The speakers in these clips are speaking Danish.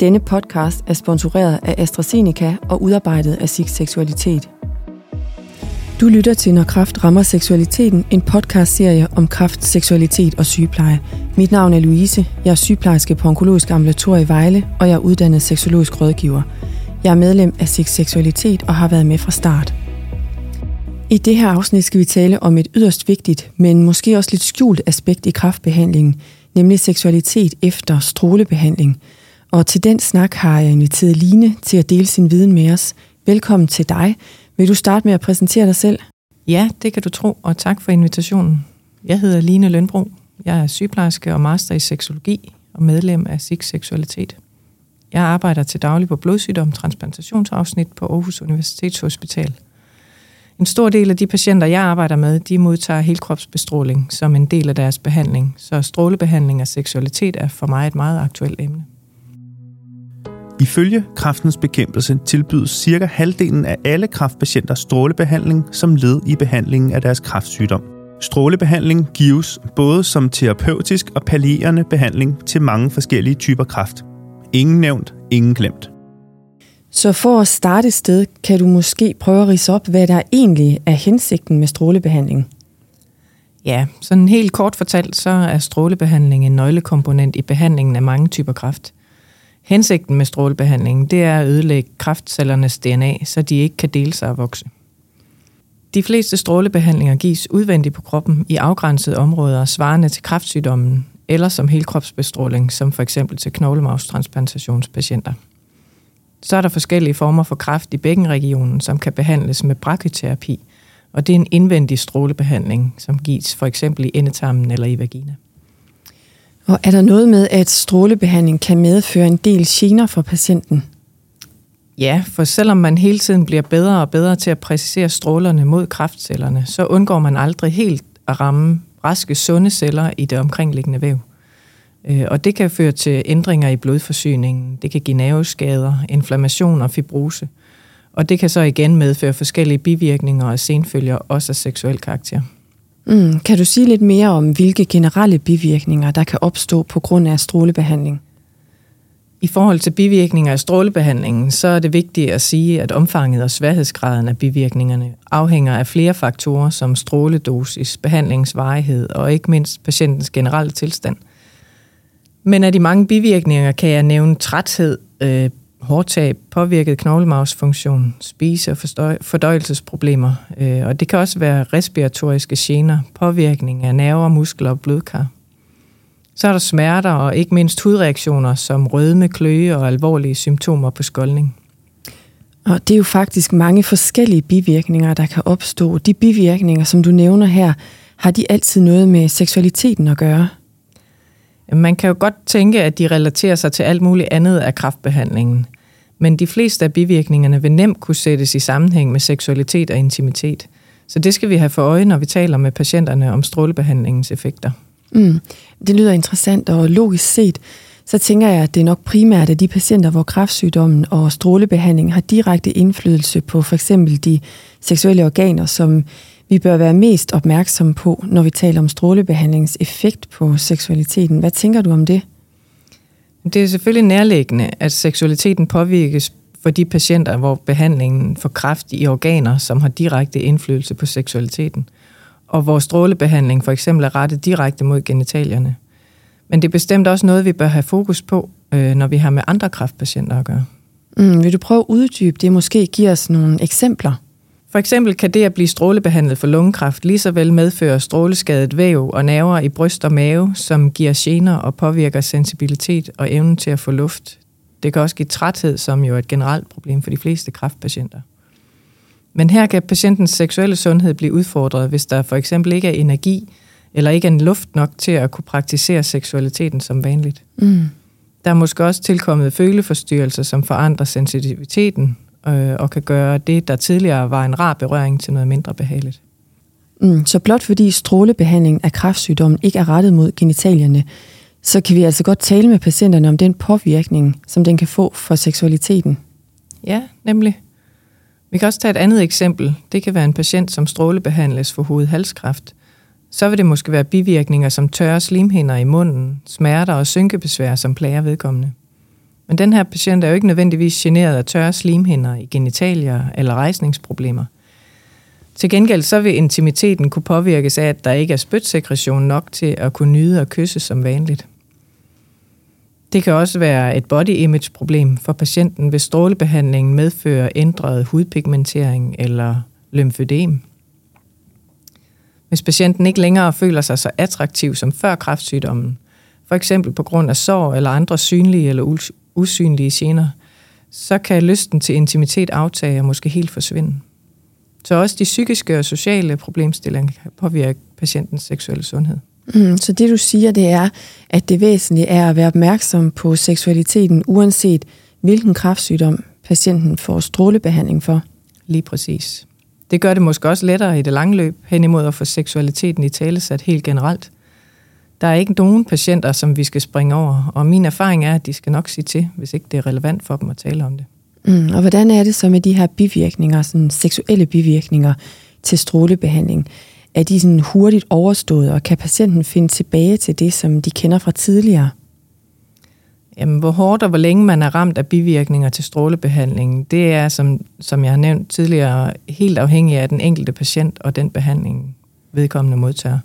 Denne podcast er sponsoreret af AstraZeneca og udarbejdet af SIG Seksualitet. Du lytter til Når Kraft rammer seksualiteten, en podcastserie om kraft, seksualitet og sygepleje. Mit navn er Louise, jeg er sygeplejerske på Onkologisk Ambulator i Vejle, og jeg er uddannet seksologisk rådgiver. Jeg er medlem af SIG Seksualitet og har været med fra start. I det her afsnit skal vi tale om et yderst vigtigt, men måske også lidt skjult aspekt i kraftbehandlingen, nemlig seksualitet efter strålebehandling – og til den snak har jeg inviteret Line til at dele sin viden med os. Velkommen til dig. Vil du starte med at præsentere dig selv? Ja, det kan du tro, og tak for invitationen. Jeg hedder Line Lønbro. Jeg er sygeplejerske og master i seksologi og medlem af SIG Seksualitet. Jeg arbejder til daglig på blodsygdom transplantationsafsnit på Aarhus Universitetshospital. En stor del af de patienter, jeg arbejder med, de modtager helkropsbestråling som en del af deres behandling, så strålebehandling af seksualitet er for mig et meget aktuelt emne. Ifølge kraftens bekæmpelse tilbydes cirka halvdelen af alle kraftpatienter strålebehandling som led i behandlingen af deres kræftsygdom. Strålebehandling gives både som terapeutisk og pallierende behandling til mange forskellige typer kræft. Ingen nævnt, ingen glemt. Så for at starte et sted, kan du måske prøve at rise op, hvad der egentlig er hensigten med strålebehandling? Ja, sådan helt kort fortalt, så er strålebehandling en nøglekomponent i behandlingen af mange typer kræft. Hensigten med strålebehandlingen, det er at ødelægge kraftcellernes DNA, så de ikke kan dele sig og vokse. De fleste strålebehandlinger gives udvendigt på kroppen i afgrænsede områder svarende til kræftsygdommen, eller som helkropsbestråling, som for eksempel til knoglemavstransplantationspatienter. Så er der forskellige former for kræft i bækkenregionen, som kan behandles med brachyterapi, og det er en indvendig strålebehandling, som gives for eksempel i endetarmen eller i vagina. Og er der noget med, at strålebehandling kan medføre en del gener for patienten? Ja, for selvom man hele tiden bliver bedre og bedre til at præcisere strålerne mod kraftcellerne, så undgår man aldrig helt at ramme raske, sunde celler i det omkringliggende væv. Øh, og det kan føre til ændringer i blodforsyningen, det kan give nerveskader, inflammation og fibrose. Og det kan så igen medføre forskellige bivirkninger og senfølger, også af seksuel karakter. Mm, kan du sige lidt mere om, hvilke generelle bivirkninger, der kan opstå på grund af strålebehandling? I forhold til bivirkninger af strålebehandlingen, så er det vigtigt at sige, at omfanget og sværhedsgraden af bivirkningerne afhænger af flere faktorer som stråledosis, behandlingsvarighed og ikke mindst patientens generelle tilstand. Men af de mange bivirkninger kan jeg nævne træthed, øh, hårdtab, påvirket knoglemavsfunktion, spise- og fordøjelsesproblemer, øh, og det kan også være respiratoriske gener, påvirkning af nerver, muskler og blodkar. Så er der smerter og ikke mindst hudreaktioner som rødme, kløe og alvorlige symptomer på skoldning. Og det er jo faktisk mange forskellige bivirkninger, der kan opstå. De bivirkninger, som du nævner her, har de altid noget med seksualiteten at gøre? Man kan jo godt tænke, at de relaterer sig til alt muligt andet af kraftbehandlingen. Men de fleste af bivirkningerne vil nemt kunne sættes i sammenhæng med seksualitet og intimitet. Så det skal vi have for øje, når vi taler med patienterne om strålebehandlingens effekter. Mm, det lyder interessant, og logisk set, så tænker jeg, at det er nok primært af de patienter, hvor kræftsygdommen og strålebehandling har direkte indflydelse på for eksempel de seksuelle organer, som vi bør være mest opmærksomme på, når vi taler om strålebehandlingens effekt på seksualiteten. Hvad tænker du om det? Det er selvfølgelig nærliggende, at seksualiteten påvirkes for de patienter, hvor behandlingen for kræft i organer, som har direkte indflydelse på seksualiteten, og hvor strålebehandling for eksempel er rettet direkte mod genitalierne. Men det er bestemt også noget, vi bør have fokus på, øh, når vi har med andre kræftpatienter at gøre. Mm, vil du prøve at uddybe det? Måske give os nogle eksempler? For eksempel kan det at blive strålebehandlet for lungekræft lige så vel medføre stråleskadet væv og nerver i bryst og mave, som giver gener og påvirker sensibilitet og evnen til at få luft. Det kan også give træthed, som jo er et generelt problem for de fleste kræftpatienter. Men her kan patientens seksuelle sundhed blive udfordret, hvis der for eksempel ikke er energi eller ikke er luft nok til at kunne praktisere seksualiteten som vanligt. Mm. Der er måske også tilkommet føleforstyrrelser, som forandrer sensitiviteten øh, og kan gøre det, der tidligere var en rar berøring, til noget mindre behageligt. Mm, så blot fordi strålebehandling af kræftsygdommen ikke er rettet mod genitalierne, så kan vi altså godt tale med patienterne om den påvirkning, som den kan få for seksualiteten. Ja, nemlig. Vi kan også tage et andet eksempel. Det kan være en patient, som strålebehandles for hovedhalskræft. Så vil det måske være bivirkninger som tørre slimhinder i munden, smerter og synkebesvær, som plager vedkommende. Men den her patient er jo ikke nødvendigvis generet af tørre slimhinder i genitalier eller rejsningsproblemer. Til gengæld så vil intimiteten kunne påvirkes af, at der ikke er spytsekretion nok til at kunne nyde og kysse som vanligt. Det kan også være et body image problem for patienten, hvis strålebehandlingen medfører ændret hudpigmentering eller lymfødem. Hvis patienten ikke længere føler sig så attraktiv som før kræftsygdommen, for eksempel på grund af sår eller andre synlige eller usynlige gener, så kan lysten til intimitet aftage og måske helt forsvinde. Så også de psykiske og sociale problemstillinger kan påvirke patientens seksuelle sundhed. Mm, så det du siger, det er, at det væsentlige er at være opmærksom på seksualiteten, uanset hvilken kræftsygdom patienten får strålebehandling for. Lige præcis. Det gør det måske også lettere i det lange løb hen imod at få seksualiteten i tale sat helt generelt. Der er ikke nogen patienter, som vi skal springe over, og min erfaring er, at de skal nok sige til, hvis ikke det er relevant for dem at tale om det. Mm, og hvordan er det så med de her bivirkninger, sådan seksuelle bivirkninger til strålebehandling? Er de sådan hurtigt overstået, og kan patienten finde tilbage til det, som de kender fra tidligere? Jamen, hvor hårdt og hvor længe man er ramt af bivirkninger til strålebehandlingen, det er, som, som jeg har nævnt tidligere, helt afhængig af den enkelte patient og den behandling, vedkommende modtager.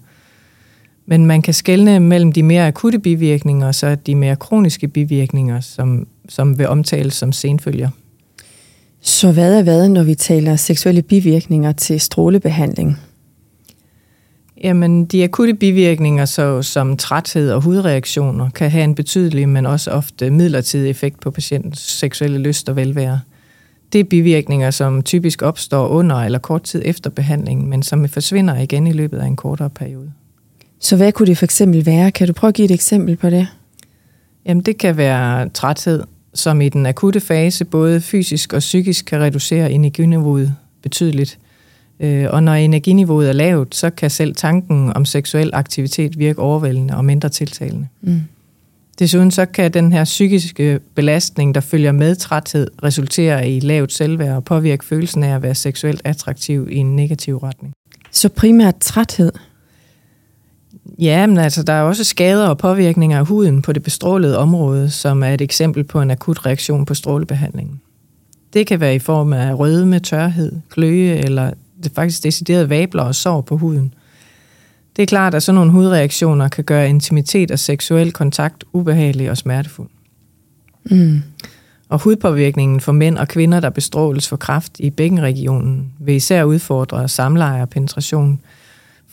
Men man kan skelne mellem de mere akutte bivirkninger og så de mere kroniske bivirkninger, som, som vil omtales som senfølger. Så hvad er hvad, når vi taler seksuelle bivirkninger til strålebehandling? Jamen, de akutte bivirkninger, så, som træthed og hudreaktioner, kan have en betydelig, men også ofte midlertidig effekt på patientens seksuelle lyst og velvære. Det er bivirkninger, som typisk opstår under eller kort tid efter behandlingen, men som forsvinder igen i løbet af en kortere periode. Så hvad kunne det for eksempel være? Kan du prøve at give et eksempel på det? Jamen, det kan være træthed, som i den akutte fase både fysisk og psykisk kan reducere energiniveauet betydeligt. Øh, og når energiniveauet er lavt, så kan selv tanken om seksuel aktivitet virke overvældende og mindre tiltalende. Mm. Desuden så kan den her psykiske belastning, der følger med træthed, resultere i lavt selvværd og påvirke følelsen af at være seksuelt attraktiv i en negativ retning. Så primært træthed? Ja, men altså, der er også skader og påvirkninger af huden på det bestrålede område, som er et eksempel på en akut reaktion på strålebehandlingen. Det kan være i form af rødme, tørhed, kløe eller det faktisk deciderede vabler og sår på huden. Det er klart, at sådan nogle hudreaktioner kan gøre intimitet og seksuel kontakt ubehagelig og smertefuld. Mm. Og hudpåvirkningen for mænd og kvinder, der bestråles for kraft i bækkenregionen, vil især udfordre samleje og penetration,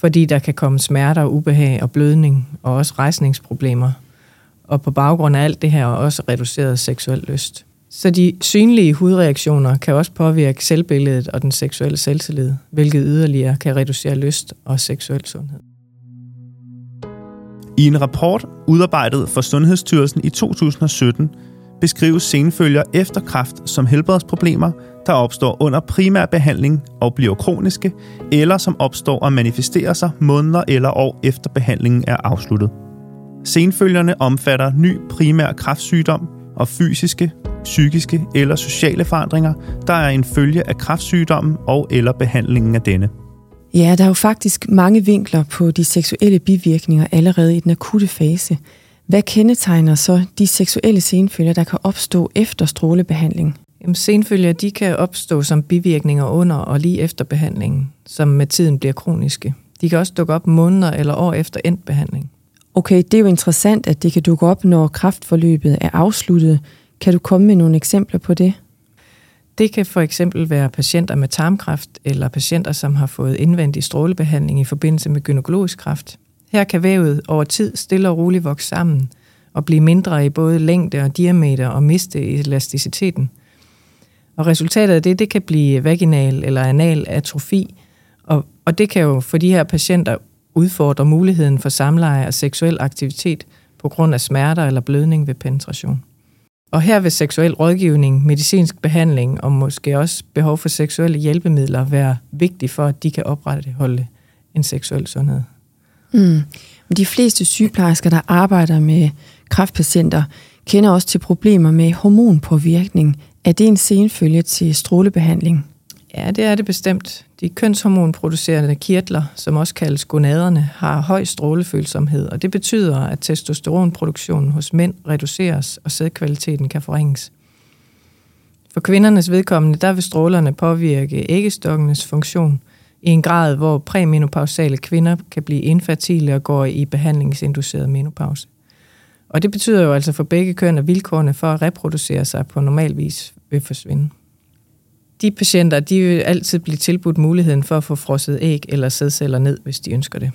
fordi der kan komme smerter, ubehag og blødning, og også rejsningsproblemer. Og på baggrund af alt det her også reduceret seksuel lyst. Så de synlige hudreaktioner kan også påvirke selvbilledet og den seksuelle selvtillid, hvilket yderligere kan reducere lyst og seksuel sundhed. I en rapport udarbejdet for Sundhedsstyrelsen i 2017 beskrives senfølger efter kræft som helbredsproblemer, der opstår under primær behandling og bliver kroniske, eller som opstår og manifesterer sig måneder eller år efter behandlingen er afsluttet. Senfølgerne omfatter ny primær kræftsygdom og fysiske, psykiske eller sociale forandringer, der er en følge af kræftsygdommen og eller behandlingen af denne. Ja, der er jo faktisk mange vinkler på de seksuelle bivirkninger allerede i den akutte fase. Hvad kendetegner så de seksuelle senfølger, der kan opstå efter strålebehandling? Jamen, senfølger de kan opstå som bivirkninger under og lige efter behandlingen, som med tiden bliver kroniske. De kan også dukke op måneder eller år efter endt behandling. Okay, det er jo interessant, at det kan dukke op, når kraftforløbet er afsluttet. Kan du komme med nogle eksempler på det? Det kan for eksempel være patienter med tarmkræft eller patienter, som har fået indvendig strålebehandling i forbindelse med gynækologisk kræft. Her kan vævet over tid stille og roligt vokse sammen og blive mindre i både længde og diameter og miste elasticiteten. Og resultatet af det, det kan blive vaginal eller anal atrofi, og, og det kan jo for de her patienter udfordre muligheden for samleje og seksuel aktivitet på grund af smerter eller blødning ved penetration. Og her vil seksuel rådgivning, medicinsk behandling og måske også behov for seksuelle hjælpemidler være vigtigt for, at de kan opretholde en seksuel sundhed. Mm. De fleste sygeplejersker, der arbejder med kræftpatienter, kender også til problemer med hormonpåvirkning. Er det en senfølge til strålebehandling? Ja, det er det bestemt. De kønshormonproducerende kirtler, som også kaldes gonaderne, har høj strålefølsomhed, og det betyder, at testosteronproduktionen hos mænd reduceres, og sædkvaliteten kan forringes. For kvindernes vedkommende, der vil strålerne påvirke æggestokkenes funktion i en grad, hvor præmenopausale kvinder kan blive infertile og går i behandlingsinduceret menopause. Og det betyder jo altså for begge køn, at vilkårene for at reproducere sig på normal vis vil forsvinde. De patienter, de vil altid blive tilbudt muligheden for at få frosset æg eller sædceller ned, hvis de ønsker det.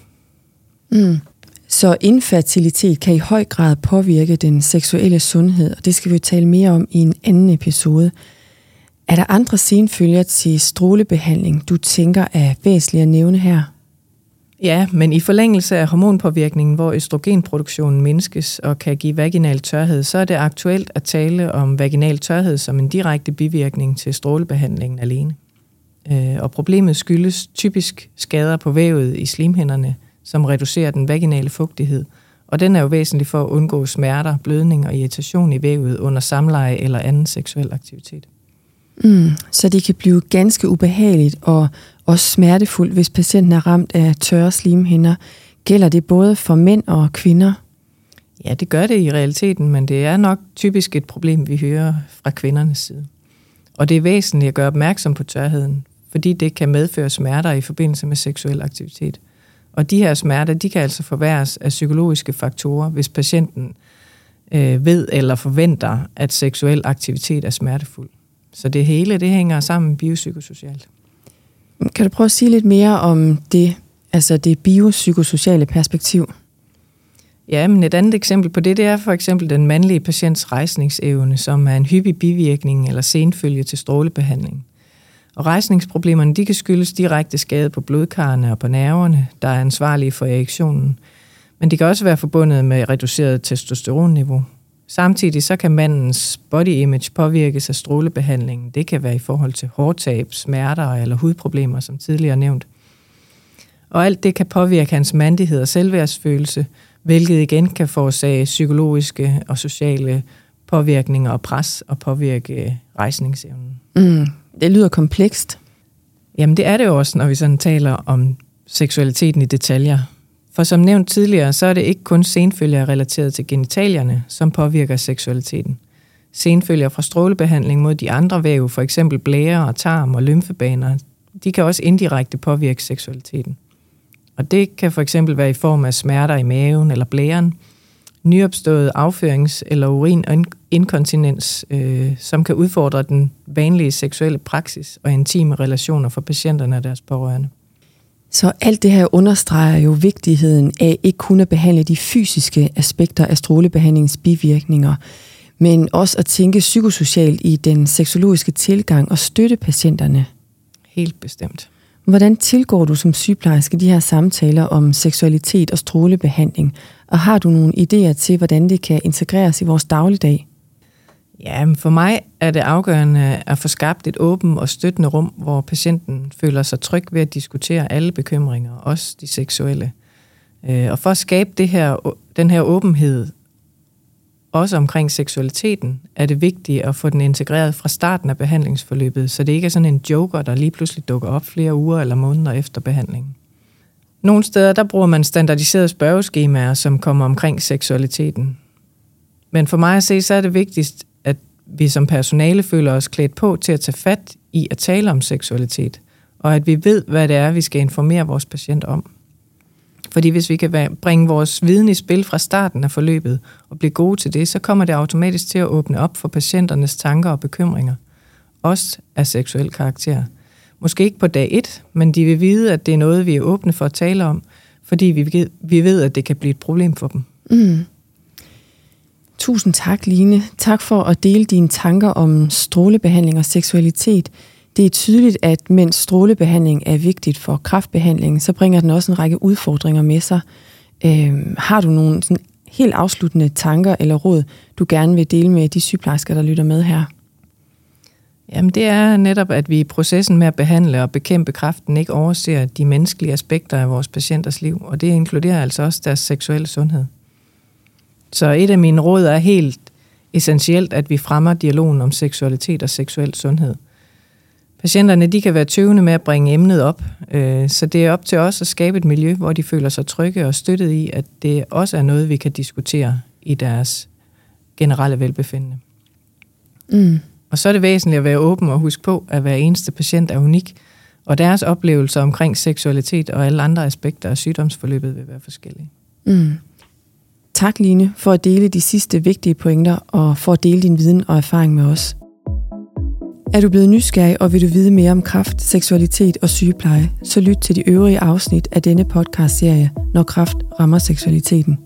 Mm. Så infertilitet kan i høj grad påvirke den seksuelle sundhed, og det skal vi tale mere om i en anden episode. Er der andre senfølger til strålebehandling, du tænker er væsentlige at nævne her? Ja, men i forlængelse af hormonpåvirkningen, hvor østrogenproduktionen mindskes og kan give vaginal tørhed, så er det aktuelt at tale om vaginal tørhed som en direkte bivirkning til strålebehandlingen alene. Øh, og problemet skyldes typisk skader på vævet i slimhænderne, som reducerer den vaginale fugtighed. Og den er jo væsentlig for at undgå smerter, blødning og irritation i vævet under samleje eller anden seksuel aktivitet. Mm, så det kan blive ganske ubehageligt og også smertefuldt, hvis patienten er ramt af tørre slimhinder. Gælder det både for mænd og kvinder? Ja, det gør det i realiteten, men det er nok typisk et problem, vi hører fra kvindernes side. Og det er væsentligt at gøre opmærksom på tørheden, fordi det kan medføre smerter i forbindelse med seksuel aktivitet. Og de her smerter, de kan altså forværres af psykologiske faktorer, hvis patienten øh, ved eller forventer, at seksuel aktivitet er smertefuld. Så det hele, det hænger sammen biopsykosocialt. Kan du prøve at sige lidt mere om det, altså det biopsykosociale perspektiv? Ja, men et andet eksempel på det, det er for eksempel den mandlige patients rejsningsevne, som er en hyppig bivirkning eller senfølge til strålebehandling. Og rejsningsproblemerne de kan skyldes direkte skade på blodkarrene og på nerverne, der er ansvarlige for erektionen. Men det kan også være forbundet med reduceret testosteronniveau. Samtidig så kan mandens body image påvirkes af strålebehandlingen. Det kan være i forhold til hårtab, smerter eller hudproblemer, som tidligere nævnt. Og alt det kan påvirke hans mandighed og selvværdsfølelse, hvilket igen kan forårsage psykologiske og sociale påvirkninger og pres og påvirke rejsningsevnen. Mm, det lyder komplekst. Jamen det er det også, når vi sådan taler om seksualiteten i detaljer. For som nævnt tidligere, så er det ikke kun senfølger relateret til genitalierne, som påvirker seksualiteten. Senfølger fra strålebehandling mod de andre væv, for eksempel blære og tarm og lymfebaner, de kan også indirekte påvirke seksualiteten. Og det kan for eksempel være i form af smerter i maven eller blæren, nyopstået afførings- eller urininkontinens, øh, som kan udfordre den vanlige seksuelle praksis og intime relationer for patienterne og deres pårørende. Så alt det her understreger jo vigtigheden af ikke kun at behandle de fysiske aspekter af strålebehandlingens bivirkninger, men også at tænke psykosocialt i den seksologiske tilgang og støtte patienterne. Helt bestemt. Hvordan tilgår du som sygeplejerske de her samtaler om seksualitet og strålebehandling? Og har du nogle idéer til, hvordan det kan integreres i vores dagligdag? Ja, for mig er det afgørende at få skabt et åbent og støttende rum, hvor patienten føler sig tryg ved at diskutere alle bekymringer, også de seksuelle. Øh, og for at skabe det her, den her åbenhed, også omkring seksualiteten, er det vigtigt at få den integreret fra starten af behandlingsforløbet, så det ikke er sådan en joker, der lige pludselig dukker op flere uger eller måneder efter behandlingen. Nogle steder der bruger man standardiserede spørgeskemaer, som kommer omkring seksualiteten. Men for mig at se, så er det vigtigst, vi som personale føler os klædt på til at tage fat i at tale om seksualitet, og at vi ved, hvad det er, vi skal informere vores patient om. Fordi hvis vi kan bringe vores viden i spil fra starten af forløbet og blive gode til det, så kommer det automatisk til at åbne op for patienternes tanker og bekymringer, også af seksuel karakter. Måske ikke på dag et, men de vil vide, at det er noget, vi er åbne for at tale om, fordi vi, vi ved, at det kan blive et problem for dem. Mm. Tusind tak, Line. Tak for at dele dine tanker om strålebehandling og seksualitet. Det er tydeligt, at mens strålebehandling er vigtigt for kraftbehandling, så bringer den også en række udfordringer med sig. Øhm, har du nogle sådan helt afsluttende tanker eller råd, du gerne vil dele med de sygeplejersker, der lytter med her? Jamen det er netop, at vi i processen med at behandle og bekæmpe kræften ikke overser de menneskelige aspekter af vores patienters liv, og det inkluderer altså også deres seksuelle sundhed. Så et af mine råd er helt essentielt, at vi fremmer dialogen om seksualitet og seksuel sundhed. Patienterne de kan være tøvende med at bringe emnet op, øh, så det er op til os at skabe et miljø, hvor de føler sig trygge og støttet i, at det også er noget, vi kan diskutere i deres generelle velbefindende. Mm. Og så er det væsentligt at være åben og huske på, at hver eneste patient er unik, og deres oplevelser omkring seksualitet og alle andre aspekter af sygdomsforløbet vil være forskellige. Mm. Tak, Line, for at dele de sidste vigtige pointer og for at dele din viden og erfaring med os. Er du blevet nysgerrig, og vil du vide mere om kraft, seksualitet og sygepleje, så lyt til de øvrige afsnit af denne podcast-serie, Når kraft rammer seksualiteten.